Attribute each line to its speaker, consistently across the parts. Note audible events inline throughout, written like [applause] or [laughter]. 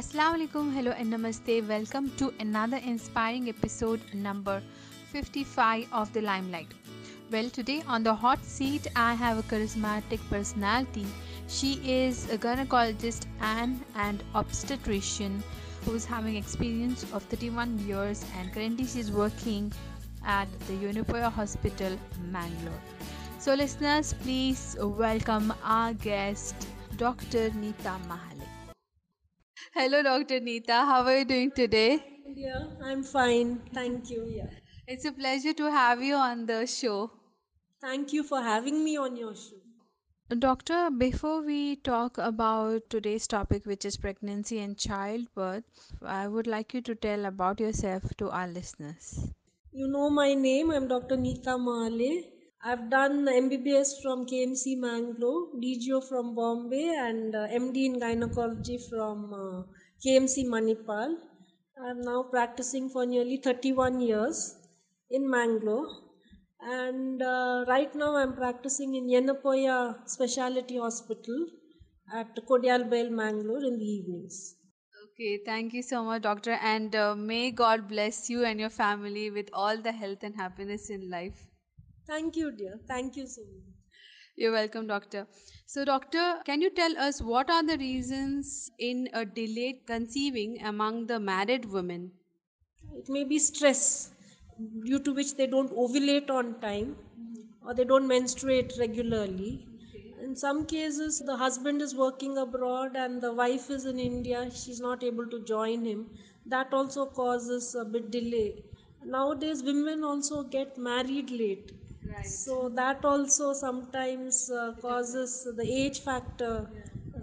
Speaker 1: Assalamu alaikum, hello and namaste. Welcome to another inspiring episode number 55 of The Limelight. Well, today on the hot seat, I have a charismatic personality. She is a gynecologist and an obstetrician who is having experience of 31 years and currently she is working at the Yenepoya Hospital, Mangalore. So, listeners, please welcome our guest, Dr. Nita Mahale. Hello, Dr. Nita. How are you doing today?
Speaker 2: Yeah, I'm fine. Thank you. Yeah.
Speaker 1: It's a pleasure to have you on the show.
Speaker 2: Thank you for having me on your show.
Speaker 1: Doctor, before we talk about today's topic, which is pregnancy and childbirth, I would like you to tell about yourself to our listeners.
Speaker 2: You know my name. I'm Dr. Nita Mahale. I've done MBBS from KMC Mangalore, DGO from Bombay, and uh, MD in gynecology from uh, KMC Manipal. I'm now practicing for nearly 31 years in Mangalore. And uh, right now I'm practicing in Yenepoya Specialty Hospital at Kodial Mangalore in the evenings.
Speaker 1: Okay, thank you so much, Doctor, and uh, may God bless you and your family with all the health and happiness in life.
Speaker 2: Thank you, dear. Thank you so much.
Speaker 1: You're welcome, Doctor. So, Doctor, can you tell us what are the reasons in a delayed conceiving among the married women?
Speaker 2: It may be stress due to which they don't ovulate on time or they don't menstruate regularly. In some cases, the husband is working abroad and the wife is in India, she's not able to join him. That also causes a bit delay. Nowadays, women also get married late. So that also sometimes uh, causes the age factor.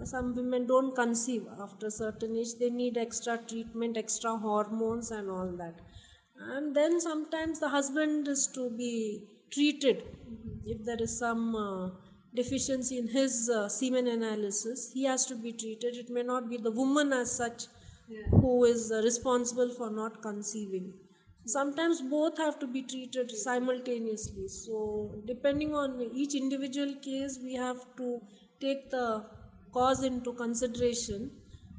Speaker 2: Some women don't conceive after a certain age. They need extra treatment, extra hormones, and all that. And then sometimes the husband is to be treated if there is some uh, deficiency in his uh, semen analysis. He has to be treated. It may not be the woman as such who is uh, responsible for not conceiving sometimes both have to be treated simultaneously. So depending on each individual case we have to take the cause into consideration.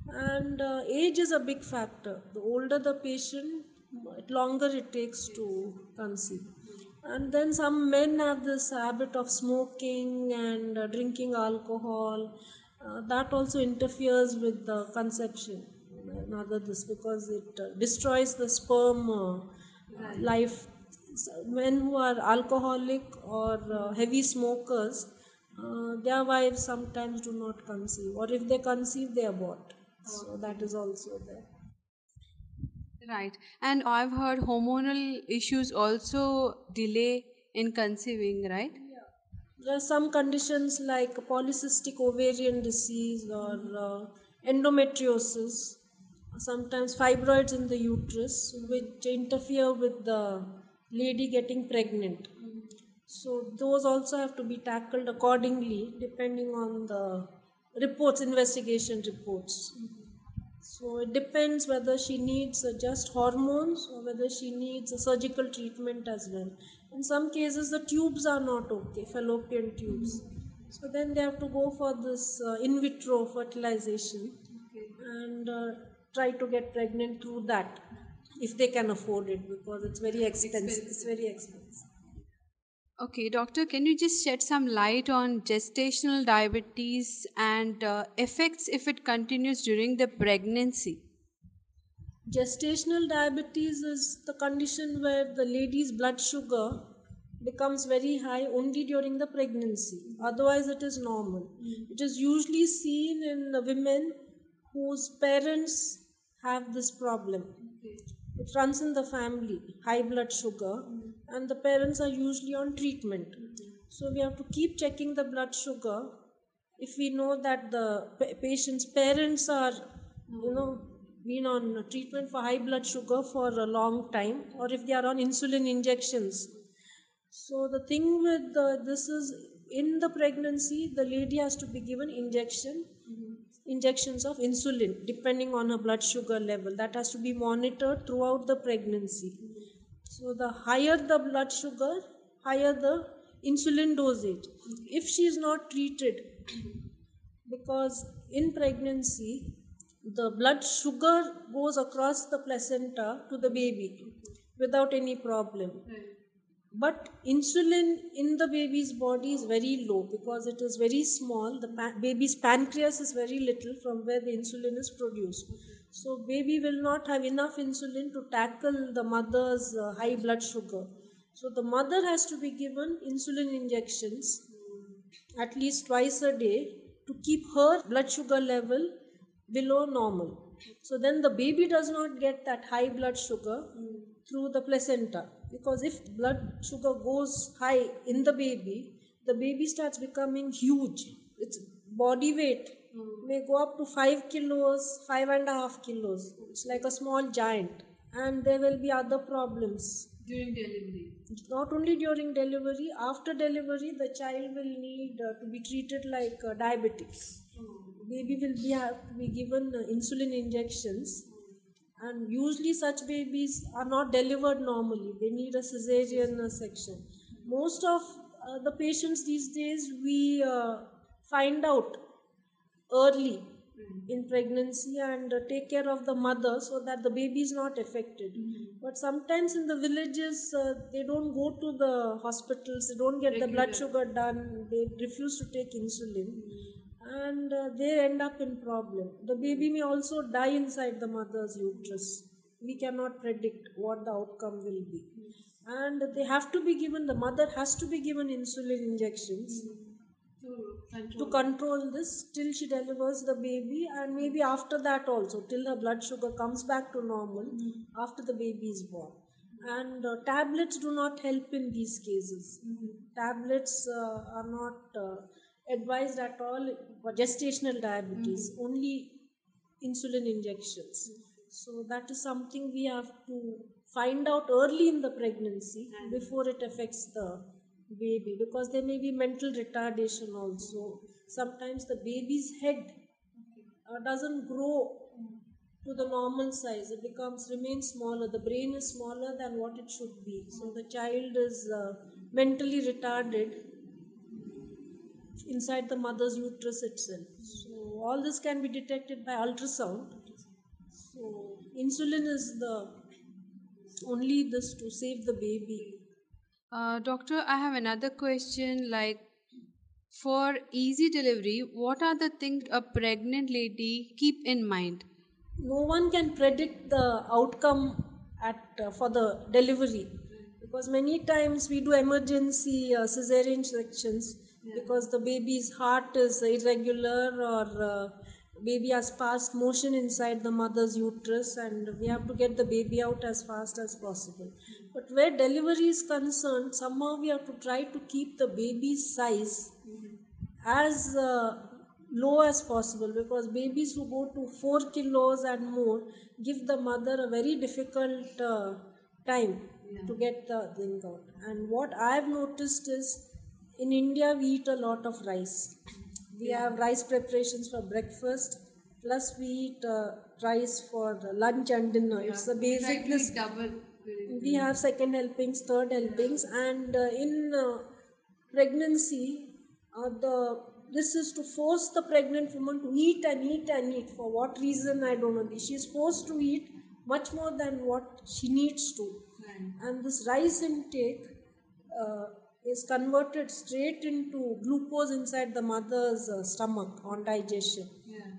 Speaker 2: And uh, age is a big factor. The older the patient longer it takes to conceive. And then some men have this habit of smoking and uh, drinking alcohol. Uh, that also interferes with the conception another this because it uh, destroys the sperm uh, life. So men who are alcoholic or uh, heavy smokers uh, their wives sometimes do not conceive or if they conceive they abort. So that is also there.
Speaker 1: Right. And I've heard hormonal issues also delay in conceiving, right?
Speaker 2: there are some conditions like polycystic ovarian disease or uh, endometriosis sometimes fibroids in the uterus which interfere with the lady getting pregnant so those also have to be tackled accordingly depending on the reports investigation reports so it depends whether she needs uh, just hormones or whether she needs a surgical treatment as well. In some cases, the tubes are not okay, fallopian tubes. So then they have to go for this uh, in vitro fertilization and uh, try to get pregnant through that if they can afford it because it's very expensive. It's very expensive.
Speaker 1: Okay, doctor, can you just shed some light on gestational diabetes and uh, effects if it continues during the pregnancy?
Speaker 2: Gestational diabetes is the condition where the lady's blood sugar becomes very high only during the pregnancy. Otherwise, it is normal. It is usually seen in women whose parents have this problem. It runs in the family, high blood sugar, mm-hmm. and the parents are usually on treatment. Mm-hmm. So, we have to keep checking the blood sugar. If we know that the patient's parents are you know been on treatment for high blood sugar for a long time or if they are on insulin injections. So the thing with the, this is in the pregnancy the lady has to be given injection injections of insulin depending on her blood sugar level that has to be monitored throughout the pregnancy. So the higher the blood sugar higher the insulin dosage. If she is not treated [coughs] because in pregnancy the blood sugar goes across the placenta to the baby without any problem but insulin in the baby's body is very low because it is very small. The pa- baby's pancreas is very little from where the insulin is produced. So baby will not have enough insulin to tackle the mother's uh, high blood sugar. So the mother has to be given insulin injections at least twice a day to keep her blood sugar level below normal. So then the baby does not get that high blood sugar through the placenta because if blood sugar goes high in the baby, the baby starts becoming huge. Its body weight may go up to 5 kilos, 5 and a half kilos. It's like a small giant. And there will be other problems
Speaker 1: during delivery.
Speaker 2: not only during delivery after delivery the child will need uh, to be treated like uh, diabetics baby will be have to be given uh, insulin injections and usually such babies are not delivered normally. They need a cesarean section. Most of uh, the patients these days we uh, find out early in pregnancy and uh, take care of the mother so that the baby is not affected. But sometimes in the villages uh, they don't go to the hospitals. They don't get the blood sugar done. They refuse to take insulin and uh, they end up in problem. The baby may also die inside the mother's uterus. We cannot predict what the outcome will be. And they have to be given the mother has to be given insulin injections to control this till she delivers the baby and maybe after that also till her blood sugar comes back to normal after the baby is born. And uh, tablets do not help in these cases. Tablets uh, are not uh, advised at all for gestational diabetes mm. only insulin injections. Mm. So that is something we have to find out early in the pregnancy mm. before it affects the baby because there may be mental retardation also. Sometimes the baby's head uh, doesn't grow to the normal size. It becomes remains smaller. The brain is smaller than what it should be. So the child is uh, mentally retarded inside the mother's uterus itself so all this can be detected by ultrasound so insulin is the only this to save the baby
Speaker 1: Uh, doctor, I have another question. Like, for easy delivery, what are the things a pregnant lady keep in mind?
Speaker 2: no one can predict the outcome at uh, for the delivery because many times we do emergency uh, cesarean sections because the baby's heart is irregular or uh, baby has passed motion inside the mother's uterus and we have to get the baby out as fast as possible. But where delivery is concerned somehow we have to try to keep the baby's size as uh, low as possible because babies who go to 4 kilos and more give the mother a very difficult uh, time to get the thing out. And what i have noticed is in india we eat a lot of rice. We have rice preparations for breakfast plus we eat uh, rice for lunch and dinner. It's the basic this
Speaker 1: double.
Speaker 2: we have second helpings third helpings and uh, in uh, pregnancy uh, the this is to force the pregnant woman to eat and eat and eat. For what reason? I don't know. She is forced to eat much more than what she needs to. And this rice intake uh, is converted straight into glucose inside the mother's uh, stomach on digestion.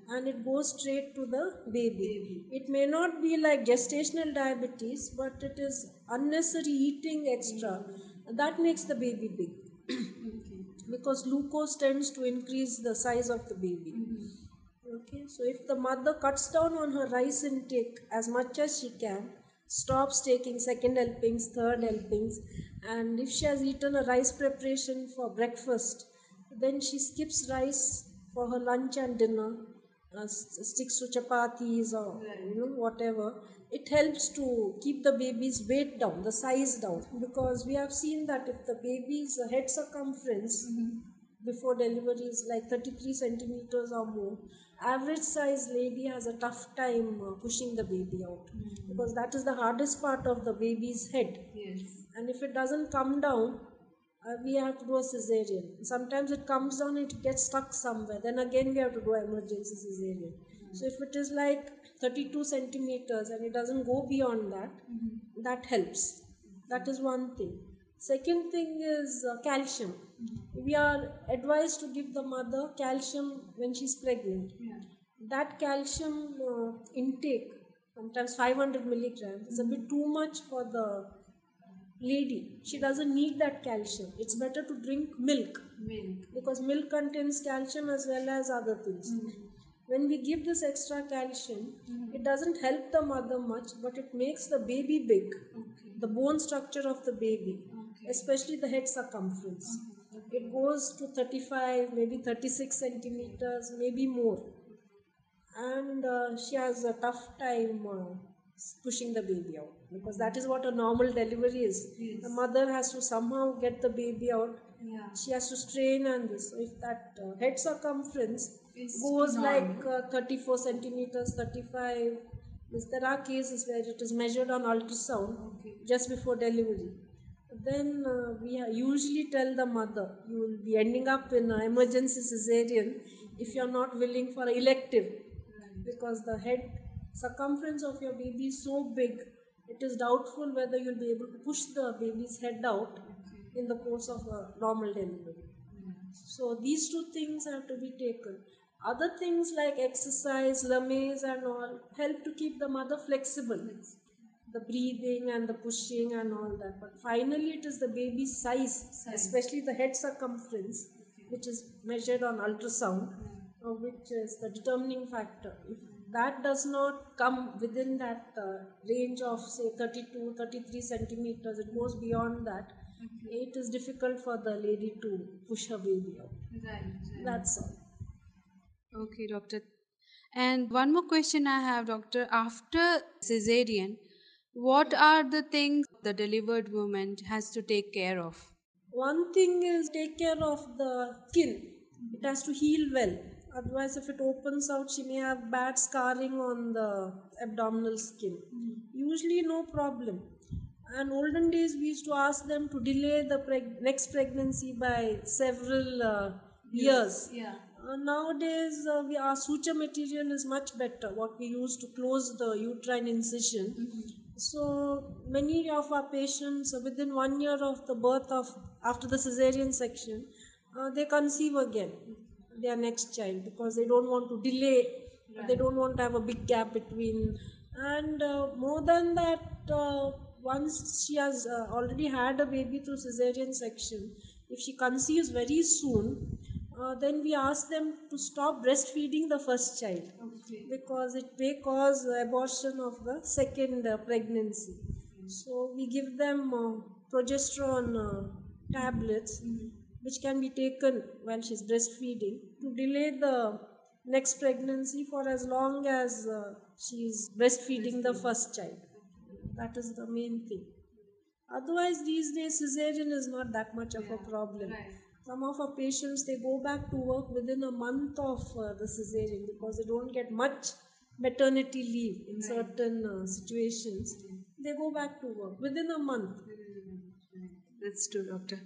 Speaker 2: And it goes straight to the baby. It may not be like gestational diabetes, but it is unnecessary eating extra. That makes the baby big. Because glucose tends to increase the size of the baby. Okay, so if the mother cuts down on her rice intake as much as she can, stops taking second helpings, third helpings, and if she has eaten a rice preparation for breakfast, then she skips rice for her lunch and dinner, uh, sticks to chapatis or you know whatever. It helps to keep the baby's weight down, the size down, because we have seen that if the baby's head circumference before delivery is like 33 centimeters or more average size lady has a tough time uh, pushing the baby out because that is the hardest part of the baby's head
Speaker 1: Yes.
Speaker 2: and if it doesn't come down uh, we have to do a cesarean. Sometimes it comes down, it gets stuck somewhere. Then again, we have to do emergency cesarean. So if it is like 32 centimeters and it doesn't go beyond that, that helps. That is one thing. Second thing is uh, calcium. We are advised to give the mother calcium when she's pregnant. That calcium uh, intake, sometimes 500 milligrams, is a bit too much for the lady. She doesn't need that calcium. It's better to drink milk
Speaker 1: Milk.
Speaker 2: because milk contains calcium as well as other things. When we give this extra calcium, it doesn't help the mother much, but it makes the baby big,
Speaker 1: Okay.
Speaker 2: the bone structure of the baby. Especially the head circumference. It goes to 35, maybe 36 centimeters, maybe more. And uh, she has a tough time uh, pushing the baby out because that is what a normal delivery is.
Speaker 1: Yes.
Speaker 2: The mother has to somehow get the baby out
Speaker 1: Yeah.
Speaker 2: she has to strain and this. So if that uh, head circumference
Speaker 1: Is
Speaker 2: goes
Speaker 1: normal.
Speaker 2: like uh, 34 centimeters, 35, there are cases where it is measured on ultrasound
Speaker 1: Okay.
Speaker 2: just before delivery. Then uh, we usually tell the mother, you will be ending up in an emergency cesarean if you are not willing for elective because the head circumference of your baby is so big, it is doubtful whether you'll be able to push the baby's head out in the course of a normal delivery. So these two things have to be taken. Other things like exercise, lamaze and all help to keep the mother flexible. The breathing and the pushing and all that. But finally it is the baby's size,
Speaker 1: Size.
Speaker 2: especially the head circumference, which is measured on ultrasound, uh, which is the determining factor. If that does not come within that uh, range of say 32, 33 centimeters, it goes beyond that, it is difficult for the lady to push her baby out.
Speaker 1: Right.
Speaker 2: That's all.
Speaker 1: Okay, doctor. And one more question I have, doctor. After cesarean, what are the things the delivered woman has to take care of?
Speaker 2: One thing is take care of the skin. It has to heal well. Otherwise, if it opens out, she may have bad scarring on the abdominal skin. Usually, no problem. And olden days, we used to ask them to delay the preg- next pregnancy by several uh, years.
Speaker 1: Yeah.
Speaker 2: Uh, nowadays, uh, we, our suture material is much better. What we use to close the uterine incision. So many of our patients, uh, within one year of the birth of after the cesarean section, uh, they conceive again their next child because they don't want to delay. They don't want to have a big gap between. And uh, more than that, uh, once she has uh, already had a baby through cesarean section, if she conceives very soon, uh, then we ask them to stop breastfeeding the first child
Speaker 1: Okay.
Speaker 2: because it may cause abortion of the second uh, pregnancy. So we give them uh, progesterone uh, tablets which can be taken while she's breastfeeding to delay the next pregnancy for as long as uh, she's breastfeeding the first child. That is the main thing. Otherwise, these days, cesarean is not that much of a problem.
Speaker 1: right.
Speaker 2: Some of our patients they go back to work within a month of uh, the cesarean because they don't get much maternity leave in certain uh, situations. They go back to work within a month.
Speaker 1: That's true, doctor.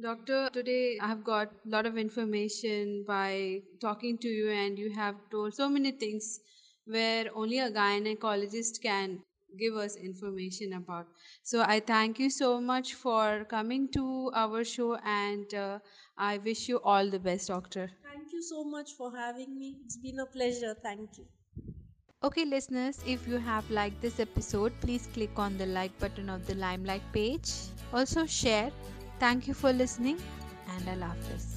Speaker 1: Doctor, today I have got a lot of information by talking to you, and you have told so many things where only a gynecologist can give us information about. So I thank you so much for coming to our show, and uh, I wish you all the best, doctor.
Speaker 2: Thank you so much for having me. It's been a pleasure. Thank you.
Speaker 1: Okay, listeners, if you have liked this episode, please click on the like button of the Limelight page. Also, share. Thank you for listening, and I Allah Hafiz.